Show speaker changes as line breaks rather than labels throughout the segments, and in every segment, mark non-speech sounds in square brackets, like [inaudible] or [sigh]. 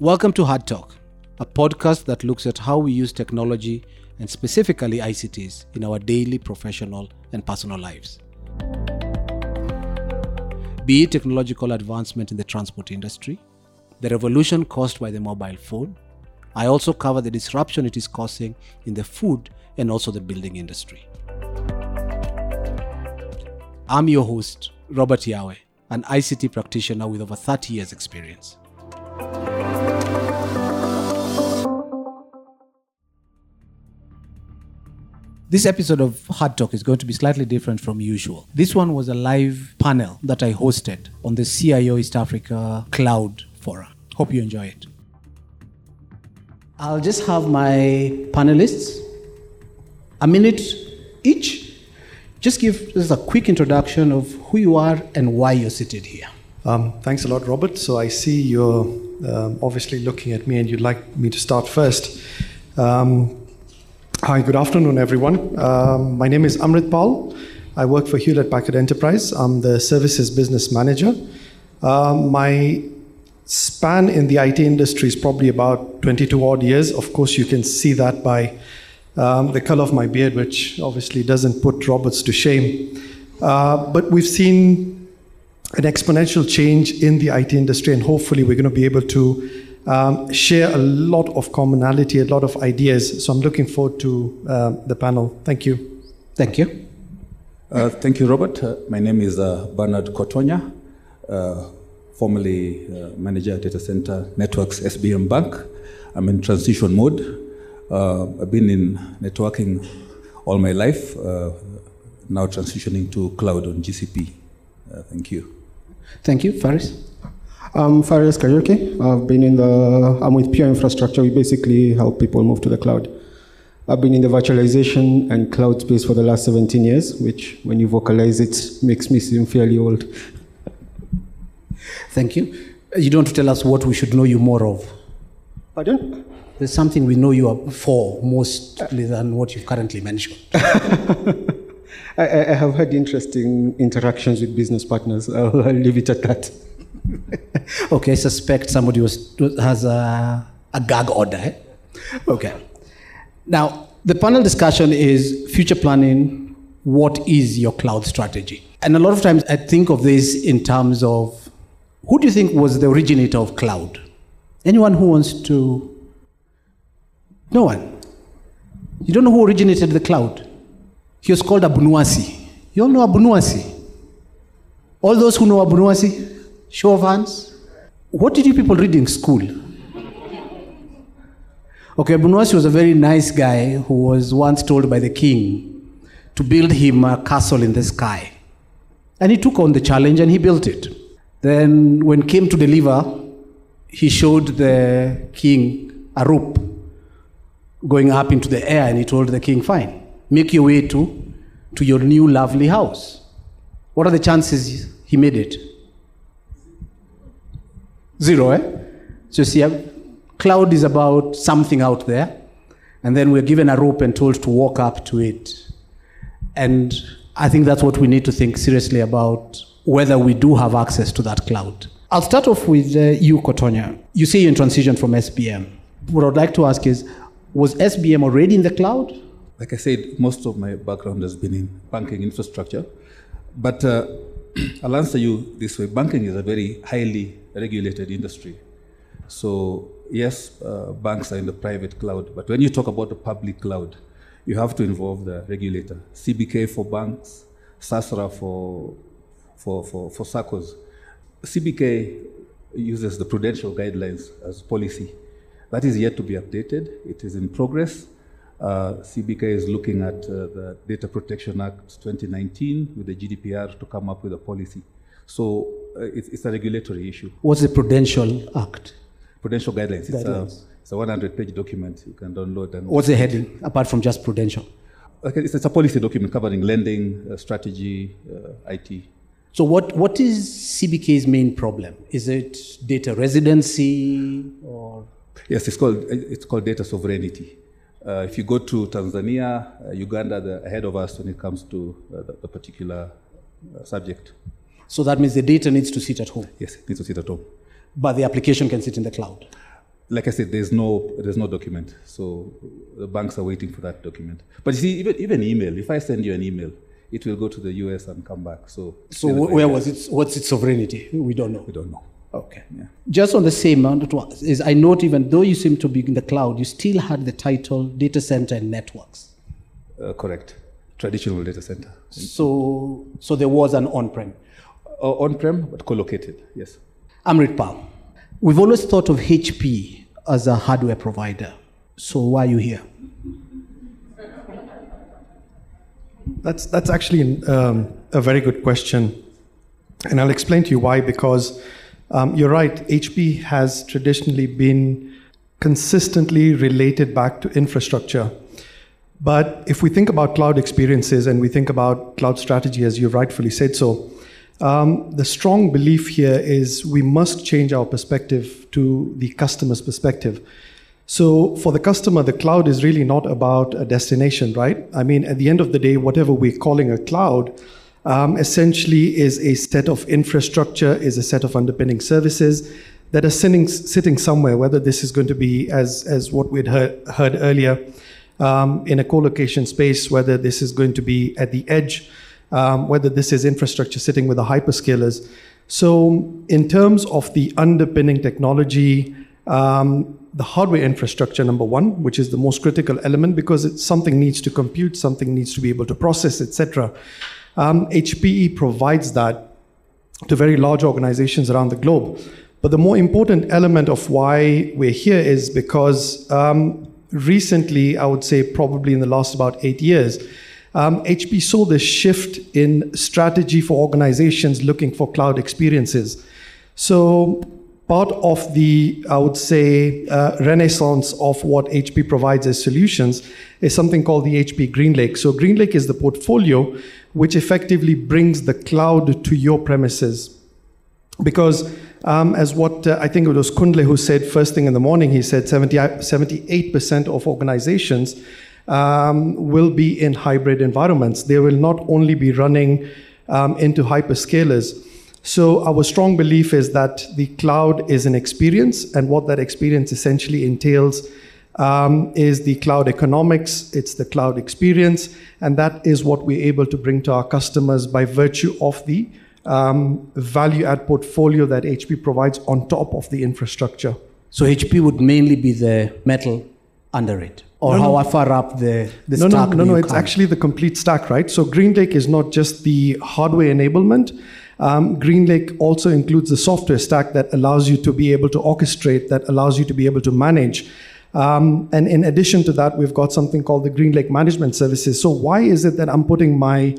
Welcome to Hard Talk, a podcast that looks at how we use technology and specifically ICTs in our daily professional and personal lives. Be it technological advancement in the transport industry, the revolution caused by the mobile phone, I also cover the disruption it is causing in the food and also the building industry. I'm your host, Robert Yawe, an ICT practitioner with over 30 years' experience. This episode of Hard Talk is going to be slightly different from usual. This one was a live panel that I hosted on the CIO East Africa Cloud Forum. Hope you enjoy it. I'll just have my panelists a minute each. Just give us a quick introduction of who you are and why you're seated here.
Um, thanks a lot, Robert. So I see you're um, obviously looking at me and you'd like me to start first. Um, Hi, good afternoon, everyone. Um, my name is Amrit Pal. I work for Hewlett Packard Enterprise. I'm the services business manager. Um, my span in the IT industry is probably about 22 odd years. Of course, you can see that by um, the color of my beard, which obviously doesn't put Roberts to shame. Uh, but we've seen an exponential change in the IT industry, and hopefully, we're going to be able to um, share a lot of commonality, a lot of ideas. So I'm looking forward to uh, the panel. Thank you.
Thank you.
Uh, thank you, Robert. Uh, my name is uh, Bernard Kotonya, uh, formerly uh, manager at Data Center Networks SBM Bank. I'm in transition mode. I've been in networking all my life, now transitioning to cloud on GCP. thank you.
Thank you, Faris.
Um, I'm Faris Karaoke. I've been in the, I'm with Pure Infrastructure. We basically help people move to the cloud. I've been in the virtualization and cloud space for the last 17 years, which when you vocalize it makes me seem fairly old.
Thank you. You don't tell us what we should know you more of.
Pardon?
There's something we know you are for mostly than what you've currently mentioned. [laughs]
I, I, have had interesting interactions with business partners. I'll, I'll leave it at that. [laughs] [laughs]
okay, I suspect somebody was, has a, a gag order. Eh? Okay. Now, the panel discussion is future planning. What is your cloud strategy? And a lot of times I think of this in terms of who do you think was the originator of cloud? Anyone who wants to? No one. You don't know who originated the cloud? He was called Abu Nuwasi. You all know Abu Nuwasi? All those who know Abu Nuwasi? Show of hands. What did you people read in school? Okay, Abu Nuwasi was a very nice guy who was once told by the king to build him a castle in the sky. And he took on the challenge and he built it. Then, when came to deliver, he showed the king a rope going up into the air and he told the king, Fine, make your way to, to your new lovely house. What are the chances he made it? Zero, eh? So see, cloud is about something out there, and then we're given a rope and told to walk up to it. And I think that's what we need to think seriously about whether we do have access to that cloud. I'll start off with uh, you, Kotonya. You say you're in transition from SBM. What I'd like to ask is, was SBM already in the cloud?
Like I said, most of my background has been in banking infrastructure. But uh, [clears throat] I'll answer you this way banking is a very highly regulated industry. So, yes, uh, banks are in the private cloud, but when you talk about the public cloud, you have to involve the regulator CBK for banks, SASRA for, for, for, for SACCOs. CBK uses the prudential guidelines as policy. That is yet to be updated, it is in progress. Uh, CBK is looking at uh, the Data Protection Act 2019 with the GDPR to come up with a policy. So it's, it's, a regulatory issue.
What's the Prudential Act?
Prudential Guidelines. guidelines. It's, a, it's a 100 page document you can download. And
What's the heading apart from just Prudential?
Okay, it's, it's a policy document covering lending, uh, strategy, uh, IT.
So, what, what is CBK's main problem? Is it data residency or?
Yes, it's called, it's called data sovereignty. Uh, if you go to Tanzania, uh, Uganda, they're ahead of us when it comes to uh, the, the, particular uh, subject.
So that means the data needs to sit at home?
Yes, it needs to sit at home.
But the application can sit in the cloud?
like I said, there's no there's no document, so the banks are waiting for that document. But you see, even even email, if I send you an email, it will go to the US and come back. So
So wh- where was it? What's its sovereignty? We don't know.
We don't know.
Okay. Just on the same note, is I note even though you seem to be in the cloud, you still had the title data center and networks.
Uh, correct. Traditional data center.
So, so there was an on-prem.
Uh, on-prem, but co-located. Yes.
Amrit Pal, we've always thought of HP as a hardware provider. So why are you here?
That's, that's actually um, a very good question. And I'll explain to you why. Because um, you're right, HP has traditionally been consistently related back to infrastructure. But if we think about cloud experiences and we think about cloud strategy, as you rightfully said so, um, the strong belief here is we must change our perspective to the customer's perspective. So for the customer, the cloud is really not about a destination, right? I mean, at the end of the day, whatever we're calling a cloud um, essentially is a set of infrastructure, is a set of underpinning services that are sitting, sitting somewhere, whether this is going to be, as, as what we'd heard, heard earlier, um, in a co-location space, whether this is going to be at the edge, um, whether this is infrastructure sitting with the hyperscalers. So in terms of the underpinning technology, um, the hardware infrastructure, number one, which is the most critical element because something needs to compute, something needs to be able to process, etc. Um, HPE provides that to very large organizations around the globe. But the more important element of why we're here is because um, recently, I would say probably in the last about eight years, um, HP saw this shift in strategy for organizations looking for cloud experiences. So part of the, I would say, uh, renaissance of what HP provides as solutions is something called the HP GreenLake. So GreenLake is the portfolio which effectively brings the cloud to your premises. Because um, as what uh, I think it was Kundle who said first thing in the morning, he said 70, 78% of organizations um, will be in hybrid environments. They will not only be running um, into hyperscalers. So, our strong belief is that the cloud is an experience, and what that experience essentially entails um, is the cloud economics, it's the cloud experience, and that is what we're able to bring to our customers by virtue of the um, value add portfolio that HP provides on top of the infrastructure.
So HP would mainly be the metal under it, or
No, no.
how far up the, the
no,
stack
no, no, no. It's
come?
actually the complete stack, right? So GreenLake is not just the hardware enablement. Um, GreenLake also includes the software stack that allows you to be able to orchestrate, that allows you to be able to manage. Um, and in addition to that, we've got something called the GreenLake Management Services. So why is it that I'm putting my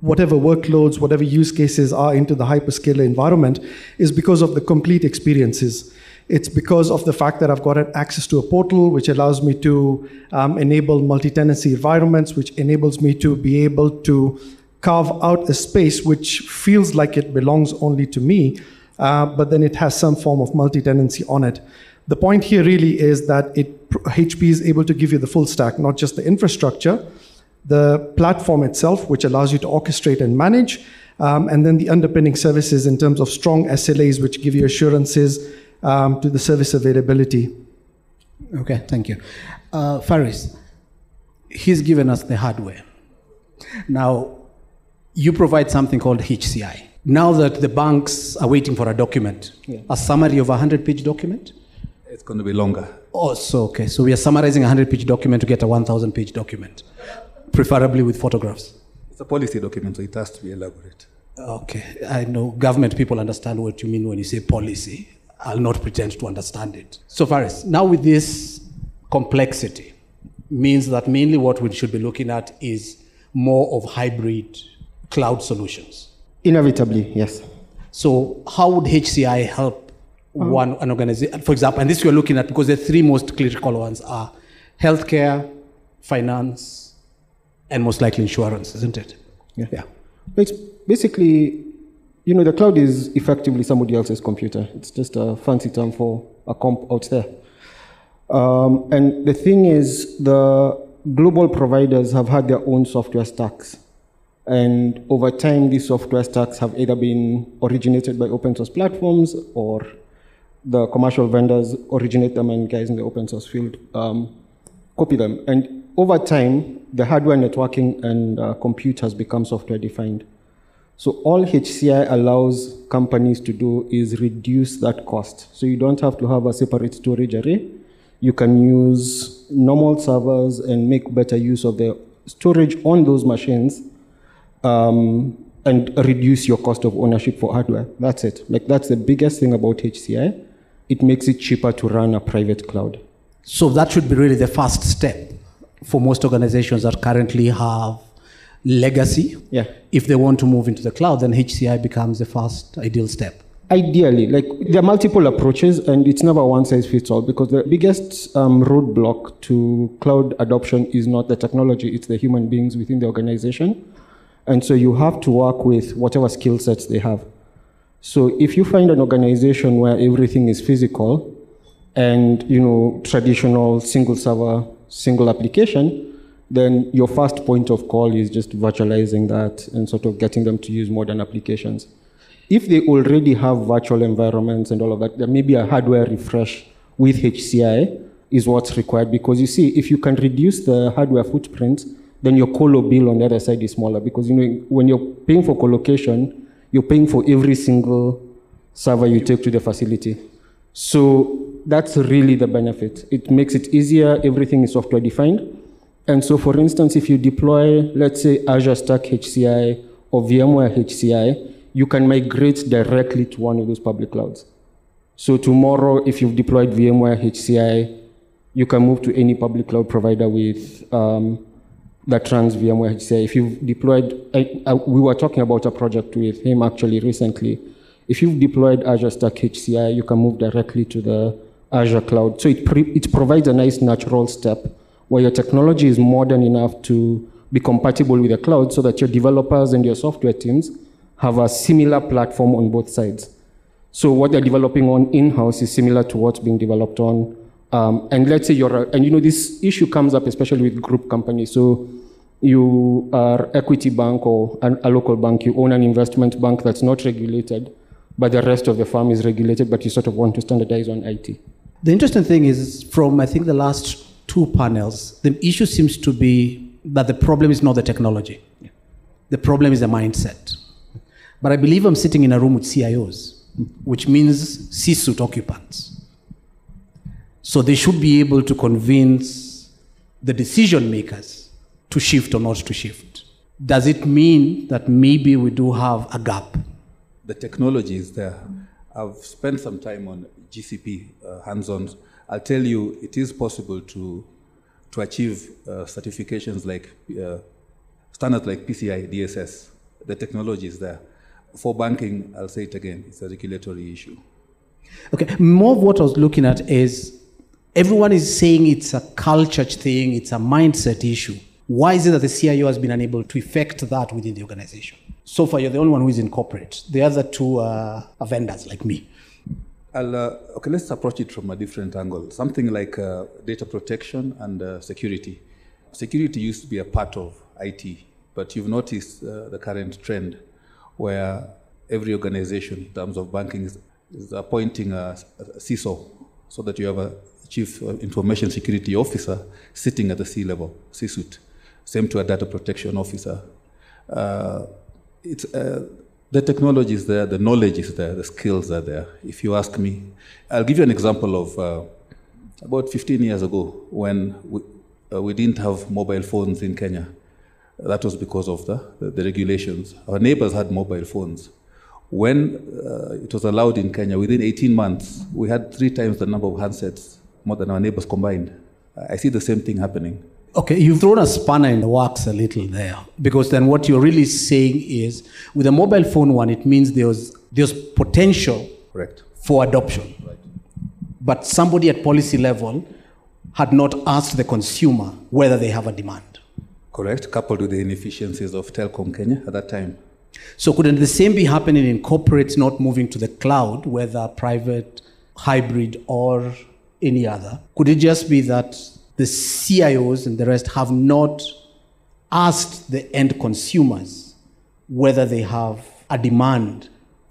whatever workloads, whatever use cases are into the hyperscaler environment is because of the complete experiences. It's because of the fact that I've got access to a portal which allows me to um, enable multi-tenancy environments, which enables me to be able to carve out a space which feels like it belongs only to me, uh, but then it has some form of multi-tenancy on it. The point here really is that it, HP is able to give you the full stack, not just the infrastructure, the platform itself, which allows you to orchestrate and manage, um, and then the underpinning services in terms of strong SLAs, which give you assurances um, to the service availability.
Okay, thank you. Uh, Faris, he's given us the hardware. Now, you provide something called HCI. Now that the banks are waiting for a document, a summary of a 100 page document?
It's going to be longer.
Oh, so okay. So we are summarizing a 100 page document to get a 1,000 page document, preferably with photographs.
It's a policy document, so it has to be elaborate.
Okay, I know government people understand what you mean when you say policy. I'll not pretend to understand it. So, Faris, now with this complexity, means that mainly what we should be looking at is more of hybrid cloud solutions.
Inevitably, yes.
So, how would HCI help uh-huh. one an organization? For example, and this we're looking at because the three most critical ones are healthcare, finance, and most likely insurance, isn't it?
Yeah.
Yeah.
It's basically, you know, the cloud is effectively somebody else's computer. It's just a fancy term for a comp out there. Um, and the thing is, the global providers have had their own software stacks. And over time, these software stacks have either been originated by open source platforms or the commercial vendors originate them and guys in the open source field um, copy them. And over time, the hardware networking and uh, compute has become software defined. So all HCI allows companies to do is reduce that cost. So you don't have to have a separate storage array. You can use normal servers and make better use of the storage on those machines um, and reduce your cost of ownership for hardware. That's it. Like that's the biggest thing about HCI. It makes it cheaper to run a private cloud.
So that should be really the first step for most organizations that currently have legacy.
Yeah.
If they want to move into the cloud, then HCI becomes the first ideal step.
Ideally, like there are multiple approaches, and it's never one size fits all because the biggest um, roadblock to cloud adoption is not the technology; it's the human beings within the organization, and so you have to work with whatever skill sets they have. So if you find an organization where everything is physical, and you know traditional single server, single application, then your first point of call is just virtualizing that and sort of getting them to use modern applications. If they already have virtual environments and all of that, there may be a hardware refresh with HCI is what's required because you see, if you can reduce the hardware footprint, then your colo bill on the other side is smaller because you know when you're paying for colocation, you're paying for every single server you take to the facility. So that's really the benefit. It makes it easier, everything is software defined. And so, for instance, if you deploy, let's say, Azure Stack HCI or VMware HCI, you can migrate directly to one of those public clouds. So, tomorrow, if you've deployed VMware HCI, you can move to any public cloud provider with um, that runs VMware HCI. If you've deployed, I, I, we were talking about a project with him actually recently. If you've deployed Azure Stack HCI, you can move directly to the Azure cloud. So it, it provides a nice natural step where your technology is modern enough to be compatible with the cloud so that your developers and your software teams have a similar platform on both sides. So what they're developing on in-house is similar to what's being developed on. Um, and let's say you're, and you know, this issue comes up especially with group companies. So you are Equity Bank or an, a local bank, you own an investment bank that's not regulated, but the rest of the firm is regulated, but you sort of want to standardize on IT.
The interesting thing is from, I think, the last two panels, the issue seems to be that the problem is not the technology. The problem is the mindset. But I believe I'm sitting in a room with CIOs, which means C-suite occupants. So they should be able to convince the decision makers to shift or not to shift. Does it mean that maybe we do have a gap?
The technology is there. I've spent some time on GCP uh, hands-on I'll tell you, it is possible to, to achieve uh, certifications like uh, standards like PCI DSS. The technology is there. For banking, I'll say it again, it's a regulatory issue.
Okay, more of what I was looking at is everyone is saying it's a culture thing, it's a mindset issue. Why is it that the CIO has been unable to effect that within the organization? So far, you're the only one who is in corporate. The other two are vendors like me.
I'll, uh, okay, let's approach it from a different angle. Something like uh, data protection and uh, security. Security used to be a part of IT, but you've noticed uh, the current trend where every organization in terms of banking is, is appointing a, a CISO so that you have a chief information security officer sitting at the C level, C suite. Same to a data protection officer. Uh, it's uh, the technology is there, the knowledge is there, the skills are there. If you ask me, I'll give you an example of uh, about 15 years ago when we, uh, we didn't have mobile phones in Kenya. That was because of the, the, the regulations. Our neighbors had mobile phones. When uh, it was allowed in Kenya, within 18 months, we had three times the number of handsets more than our neighbors combined. I see the same thing happening.
Okay, you've thrown a spanner in the works a little there because then what you're really saying is with a mobile phone one, it means there's there's potential
Correct.
for adoption.
Right.
But somebody at policy level had not asked the consumer whether they have a demand.
Correct, coupled with the inefficiencies of Telkom Kenya at that time.
So couldn't the same be happening in corporates not moving to the cloud, whether private, hybrid, or any other? Could it just be that the CIOs and the rest have not asked the end consumers whether they have a demand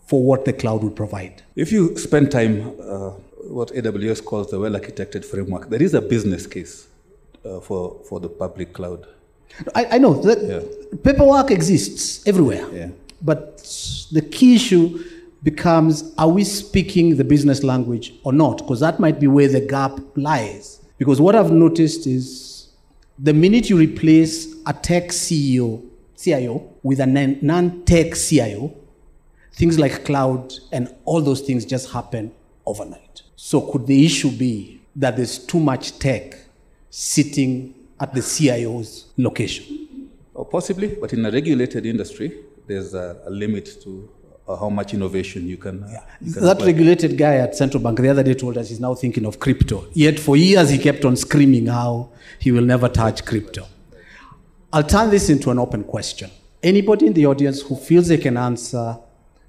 for what the cloud would provide.
If you spend time uh, what AWS calls the well-architected framework. There is a business case uh, for for the public cloud.
I, I know that
Yeah.
paperwork exists everywhere.
Yeah.
But the key issue becomes are we speaking the business language or not? Because that might be where the gap lies. Because what I've noticed is the minute you replace a tech CEO, CIO, with a non tech CIO, things like cloud and all those things just happen overnight. So, could the issue be that there's too much tech sitting at the CIO's location?
Or possibly, but in a regulated industry, there's a, a limit to how much innovation you can. uh, you can
That
apply.
regulated guy at central bank the other day told us he's now thinking of crypto. Yet for years he kept on screaming how he will never touch crypto. I'll turn this into an open question. Anybody in the audience who feels they can answer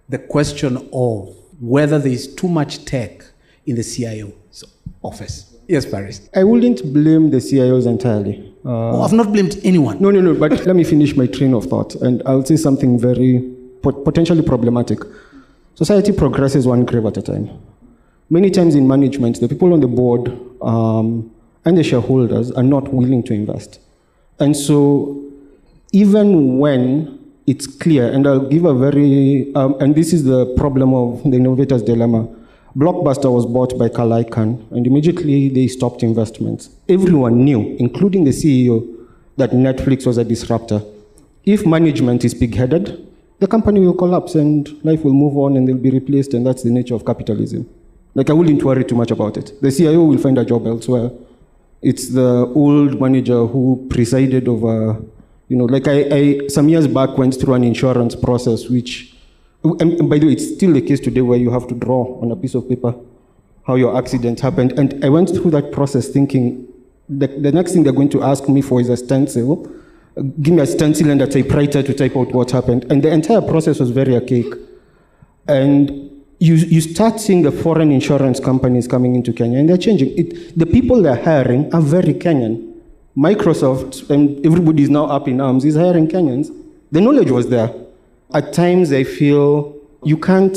the question of whether there is too much tech in the CIO's office? Yes, Faris.
I wouldn't blame the CIOs entirely. Uh,
Oh, I've not blamed anyone.
No, no, no, but [laughs] let me finish my train of thought, and I'll say something very pot- potentially problematic. Society progresses one grave at a time. Many times in management, the people on the board um, and the shareholders are not willing to invest. And so, even when it's clear, and I'll give a very, um, and this is the problem of the innovator's dilemma. Blockbuster was bought by Carl Icahn, and immediately they stopped investments. Everyone knew, including the CEO, that Netflix was a disruptor. If management is pig headed, the company will collapse and life will move on and they'll be replaced, and that's the nature of capitalism. Like, I wouldn't worry too much about it. The CIO will find a job elsewhere. It's the old manager who presided over, you know, like I, I some years back went through an insurance process, which, and, by the way, it's still the case today where you have to draw on a piece of paper how your accident happened. And I went through that process thinking the, the next thing they're going to ask me for is a stencil. Give me a stencil and a typewriter to type out what happened. And the entire process was very archaic. And you, you start seeing the foreign insurance companies coming into Kenya, and they're changing. It, the people they're hiring are very Kenyan. Microsoft, and everybody is now up in arms, is hiring Kenyans. The knowledge was there. At times, I feel you can't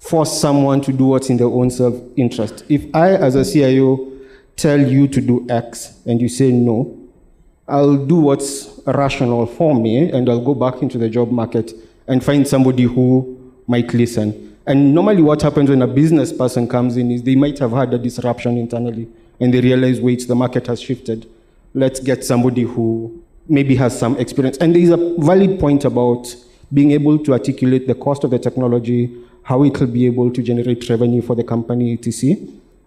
force someone to do what's in their own self interest. If I, as a CIO, tell you to do X and you say no, I'll do what's rational for me and I'll go back into the job market and find somebody who might listen. And normally, what happens when a business person comes in is they might have had a disruption internally and they realize, wait, the market has shifted. Let's get somebody who maybe has some experience. And there is a valid point about being able to articulate the cost of the technology, how it will be able to generate revenue for the company, etc.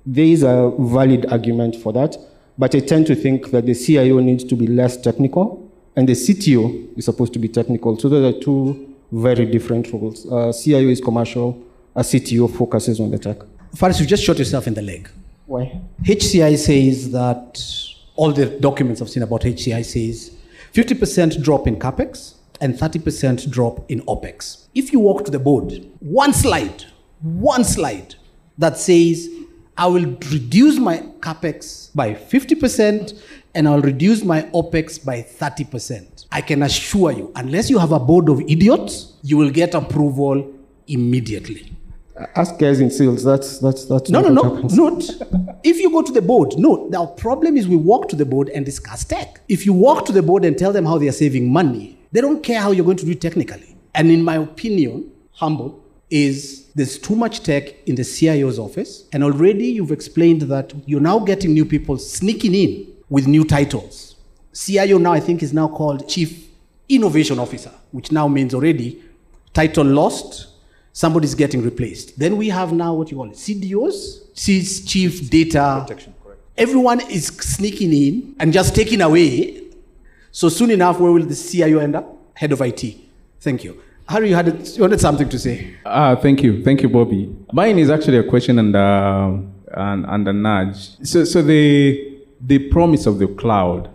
There is a valid argument for that. But I tend to think that the CIO needs to be less technical and the CTO is supposed to be technical. So those are two very different roles. Uh, CIO is commercial, a CTO focuses on the tech.
Faris, you just shot yourself in the leg.
Why?
HCI says that all the documents I've seen about HCI says 50% drop in capex and 30% drop in opex. If you walk to the board, one slide, one slide that says I will reduce my capex by 50% and I'll reduce my opex by 30%. I can assure you, unless you have a board of idiots, you will get approval immediately.
Ask guys in sales. That's that's that's
No, no, no, not. If you go to the board, no. Our problem is we walk to the board and discuss tech. If you walk to the board and tell them how they are saving money, they don't care how you're going to do it technically. And in my opinion, humble, is there's too much tech in the CIO's office. And already you've explained that you're now getting new people sneaking in with new titles. CIO now, I think, is now called Chief Innovation Officer, which now means already title lost, somebody's getting replaced. Then we have now what you call it, CDOs, Chief- Chief Data.
Protection, correct.
Everyone is sneaking in and just taking away. So soon enough, where will the CIO end up? Head of IT. Thank you. Harry, you had, you wanted something to say.
Ah, thank you, thank you, Bobby. Mine is actually a question and uh, and, and a nudge. So, so the the promise of the cloud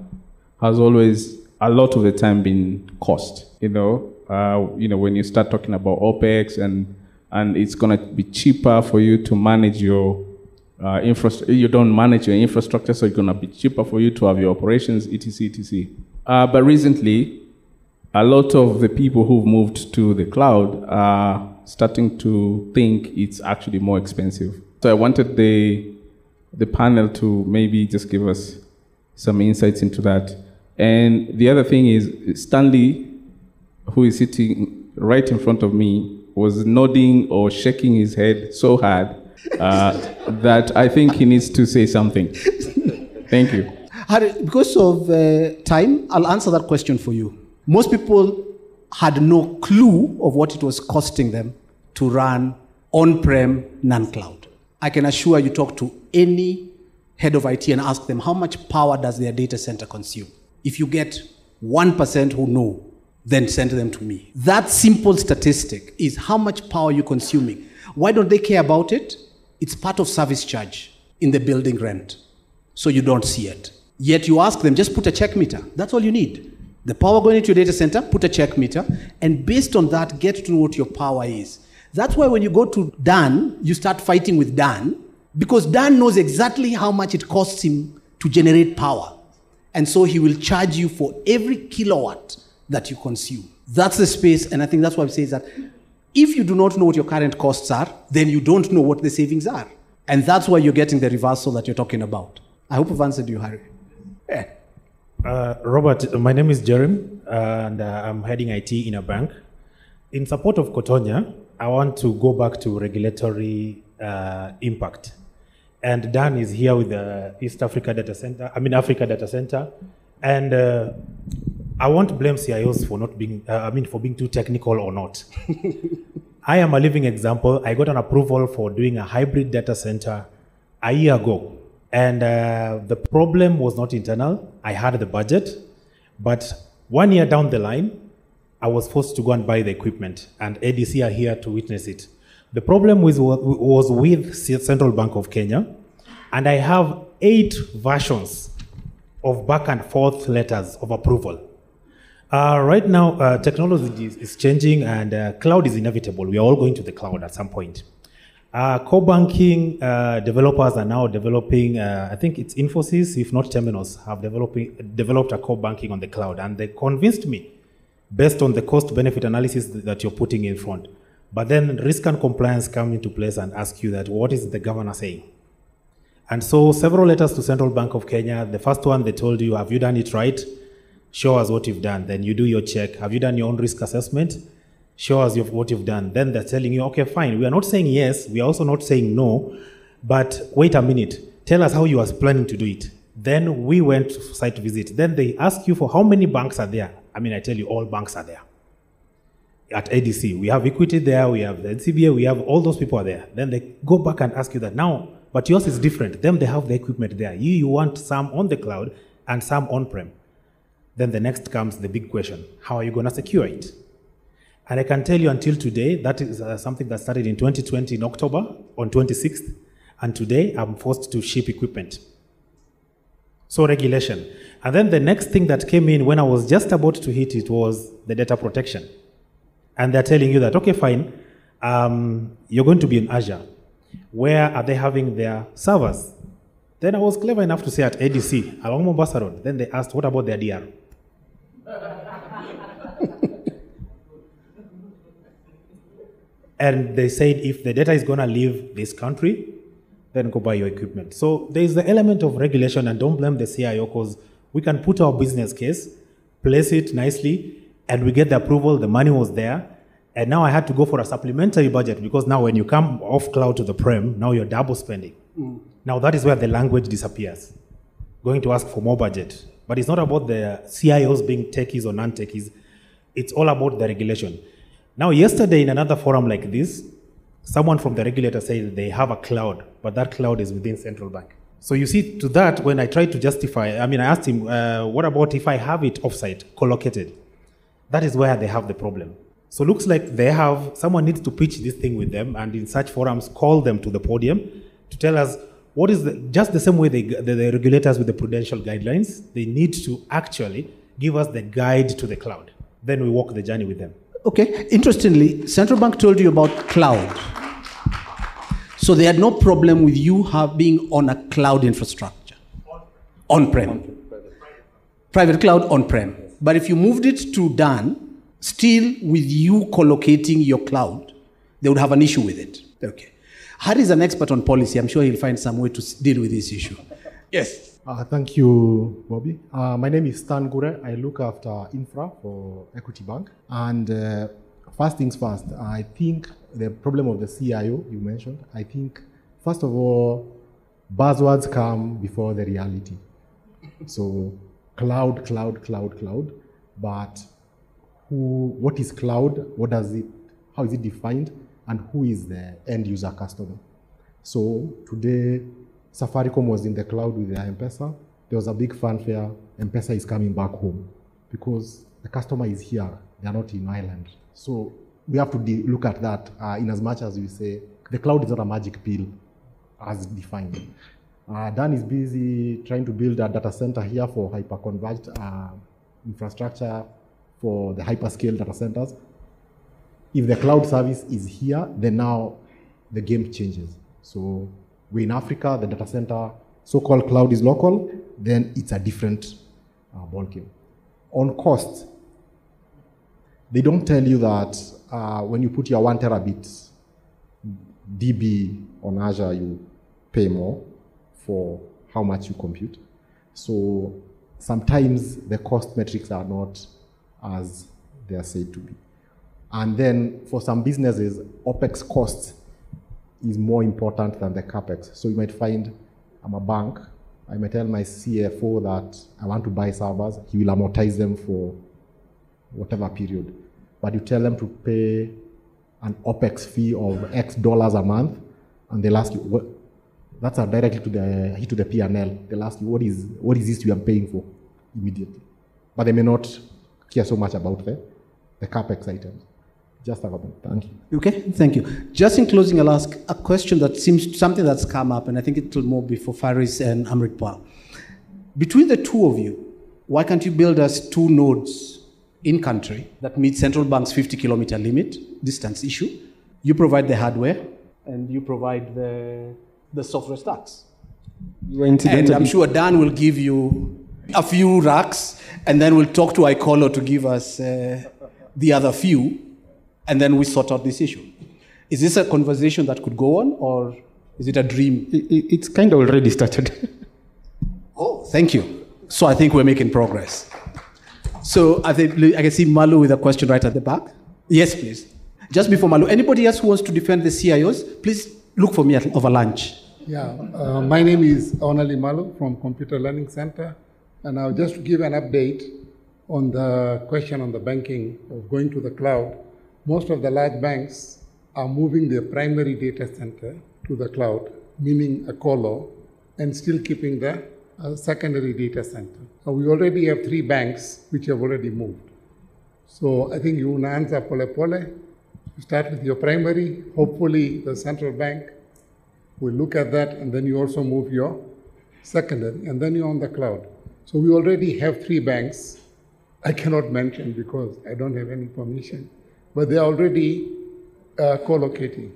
has always a lot of the time been cost. You know, uh, you know when you start talking about opex and and it's gonna be cheaper for you to manage your uh, infrastructure. You don't manage your infrastructure, so it's gonna be cheaper for you to have your operations, etc., etc. Uh, but recently, a lot of the people who've moved to the cloud are starting to think it's actually more expensive So I wanted the the panel to maybe just give us some insights into that. And the other thing is Stanley, who is sitting right in front of me, was nodding or shaking his head so hard uh, [laughs] that I think he needs to say something. Thank you.
Harry, because of uh, time, I'll answer that question for you. Most people had no clue of what it was costing them to run on prem, non cloud. I can assure you, talk to any head of IT and ask them how much power does their data center consume. If you get 1% who know, then send them to me. That simple statistic is how much power you're consuming. Why don't they care about it? It's part of service charge in the building rent, so you don't see it. Yet you ask them, just put a check meter. That's all you need. The power going into your data center, put a check meter, and based on that, get to know what your power is. That's why when you go to Dan, you start fighting with Dan, because Dan knows exactly how much it costs him to generate power. And so he will charge you for every kilowatt that you consume. That's the space, and I think that's why I say that if you do not know what your current costs are, then you don't know what the savings are. And that's why you're getting the reversal that you're talking about. I hope I've answered you, Harry. Yeah.
Uh, Robert, my name is Jeremy, and uh, I'm heading IT in a bank. In support of Kotonya, I want to go back to regulatory uh, impact. And Dan is here with the East Africa Data Center, I mean Africa Data Center. And uh, I won't blame CIOs for not being, uh, I mean, for being too technical or not. [laughs] I am a living example. I got an approval for doing a hybrid data center a year ago. And uh, the problem was not internal. I had the budget. But one year down the line, I was forced to go and buy the equipment. And ADC are here to witness it. The problem was, was with Central Bank of Kenya. And I have eight versions of back and forth letters of approval. Uh, right now, uh, technology is, is, changing and uh, cloud is inevitable. We are all going to the cloud at some point. Uh, core banking uh, developers are now developing, uh, I think it's Infosys, if not Temenos, have developing, developed a core banking on the cloud. And they convinced me, based on the cost benefit analysis that you're putting in front. But then risk and compliance come into place and ask you that what is the governor saying? And so several letters to Central Bank of Kenya. The first one, they told you, have you done it right? Show us what you've done. Then you do your check. Have you done your own risk assessment? Show us what you've done. Then they're telling you, okay, fine. We are not saying yes. We are also not saying no. But wait a minute. Tell us how you are planning to do it. Then we went to site visit. Then they ask you for how many banks are there. I mean, I tell you, all banks are there. At ADC, we have Equity there, we have the NCBA, we have all those people are there. Then they go back and ask you that now, but yours is different. Them, they have the equipment there. You, you want some on the cloud and some on prem. Then the next comes the big question how are you going to secure it? And I can tell you until today, that is uh, something that started in 2020 in October on 26th. And today I'm forced to ship equipment. So regulation. And then the next thing that came in when I was just about to hit it was the data protection. And they're telling you that, okay, fine, um, you're going to be in Azure. Where are they having their servers? Then I was clever enough to say at ADC, along Mombasa Road. Then they asked, what about their DR? And they said if the data is going to leave this country, then go buy your equipment. So there is the element of regulation, and don't blame the CIO because we can put our business case, place it nicely, and we get the approval. The money was there, and now I had to go for a supplementary budget because now when you come off cloud to the prem, now you're double spending. Mm. Now that is where the language disappears. Going to ask for more budget. But it's not about the CIOs being techies or non techies, it's all about the regulation. Now, yesterday in another forum like this, someone from the regulator said they have a cloud, but that cloud is within central bank. So you see, to that, when I tried to justify, I mean, I asked him, uh, what about if I have it offsite, collocated? That is where they have the problem. So looks like they have, someone needs to pitch this thing with them, and in such forums, call them to the podium to tell us what is the, just the same way they, the, the regulators with the prudential guidelines, they need to actually give us the guide to the cloud. Then we walk the journey with them.
Okay, interestingly, central bank told you about cloud. So they had no problem with you have being on a cloud infrastructure. On-prem. Private cloud on-prem. But if you moved it to Dan, still with you collocating your cloud, they would have an issue with it. Okay. Harry is an expert on policy. I'm sure he'll find some way to deal with this issue. Yes.
Uh, thank you, Bobby. Uh, my name is Stan Gure. I look after infra for Equity Bank. And uh, first things first, I think the problem of the CIO you mentioned, I think, first of all, buzzwords come before the reality. So, cloud, cloud, cloud, cloud. But who, what is cloud? What does it, how is it defined? And who is the end user customer? So today, Safaricom was in the cloud with their M-Pesa. There was a big fanfare. M-Pesa is coming back home because the customer is here. They are not in Ireland. So we have to de- look at that uh, in as much as we say the cloud is not a magic pill as defined. Uh, Dan is busy trying to build a data center here for hyper-converged uh, infrastructure for the hyperscale data centers if the cloud service is here, then now the game changes. So we're in Africa, the data center, so-called cloud is local, then it's a different uh, ballgame. On cost, they don't tell you that uh, when you put your one terabit DB on Azure, you pay more for how much you compute. So sometimes the cost metrics are not as they are said to be. And then for some businesses, OPEX cost is more important than the CAPEX. So you might find I'm a bank, I might tell my CFO that I want to buy servers, he will amortize them for whatever period. But you tell them to pay an OPEX fee of X dollars a month, and they'll ask you, what, that's a directly to the hit to the P&L. They'll ask you, what is, what is this you are paying for immediately? But they may not care so much about the, the CAPEX items. Just a comment. Thank you.
Okay, thank you. Just in closing, I'll ask a question that seems something that's come up, and I think it will more be for Faris and Amrit Pal. Between the two of you, why can't you build us two nodes in country that meet central bank's 50 kilometer limit distance issue? You provide the hardware, and you provide the, the software stacks. And I'm sure Dan will give you a few racks, and then we'll talk to Icolo to give us uh, the other few, and then we sort out this issue. Is this a conversation that could go on, or is it a dream?
it, it- it's kind of already started. [laughs]
Oh, thank you. So I think we're making progress. So I think I can see Malu with a question right at the back. Yes, please. Just before Malu, anybody else who wants to defend the CIOs, please look for me at, over lunch.
Yeah, uh, my name is Onali Malu from Computer Learning Center, and I'll just give an update on the question on the banking of going to the cloud. Most of the large banks are moving their primary data center to the cloud, meaning a colo, and still keeping the uh, secondary data center. Uh, we already have three banks which have already moved. So I think you answer pole pole. You start with your primary. Hopefully, the central bank will look at that, and then you also move your secondary, and then you're on the cloud. So we already have three banks. I cannot mention because I don't have any permission, but they are already uh, co-locating.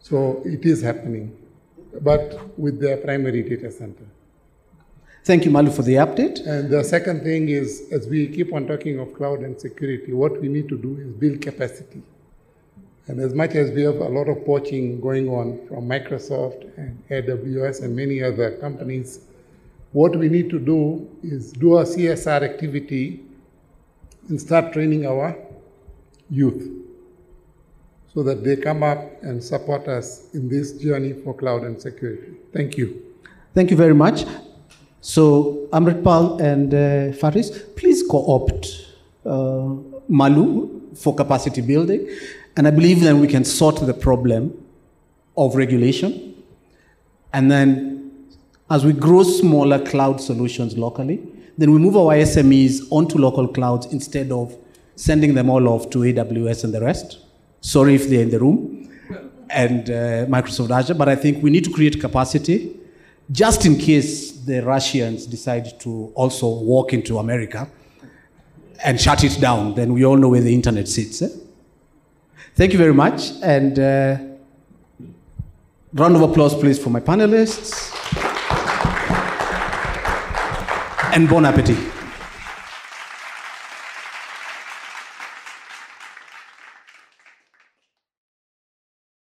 So it is happening, but with their primary data center.
Thank you, Malu, for the update.
And the second thing is, as we keep on talking of cloud and security, what we need to do is build capacity. And as much as we have a lot of poaching going on from Microsoft and AWS and many other companies, what we need to do is do a CSR activity and start training our youth so that they come up and support us in this journey for cloud and security. Thank you.
Thank you very much. So, Amrit Pal and uh, Faris, please co-opt uh, Malu for capacity building. And I believe then we can sort the problem of regulation. And then as we grow smaller cloud solutions locally, then we move our SMEs onto local clouds instead of sending them all off to AWS and the rest. Sorry if they're in the room and uh, Microsoft Azure, but I think we need to create capacity just in case the Russians decide to also walk into America and shut it down. Then we all know where the internet sits. eh? Thank you very much, and uh, round of applause, please, for my panelists. And bon appetit.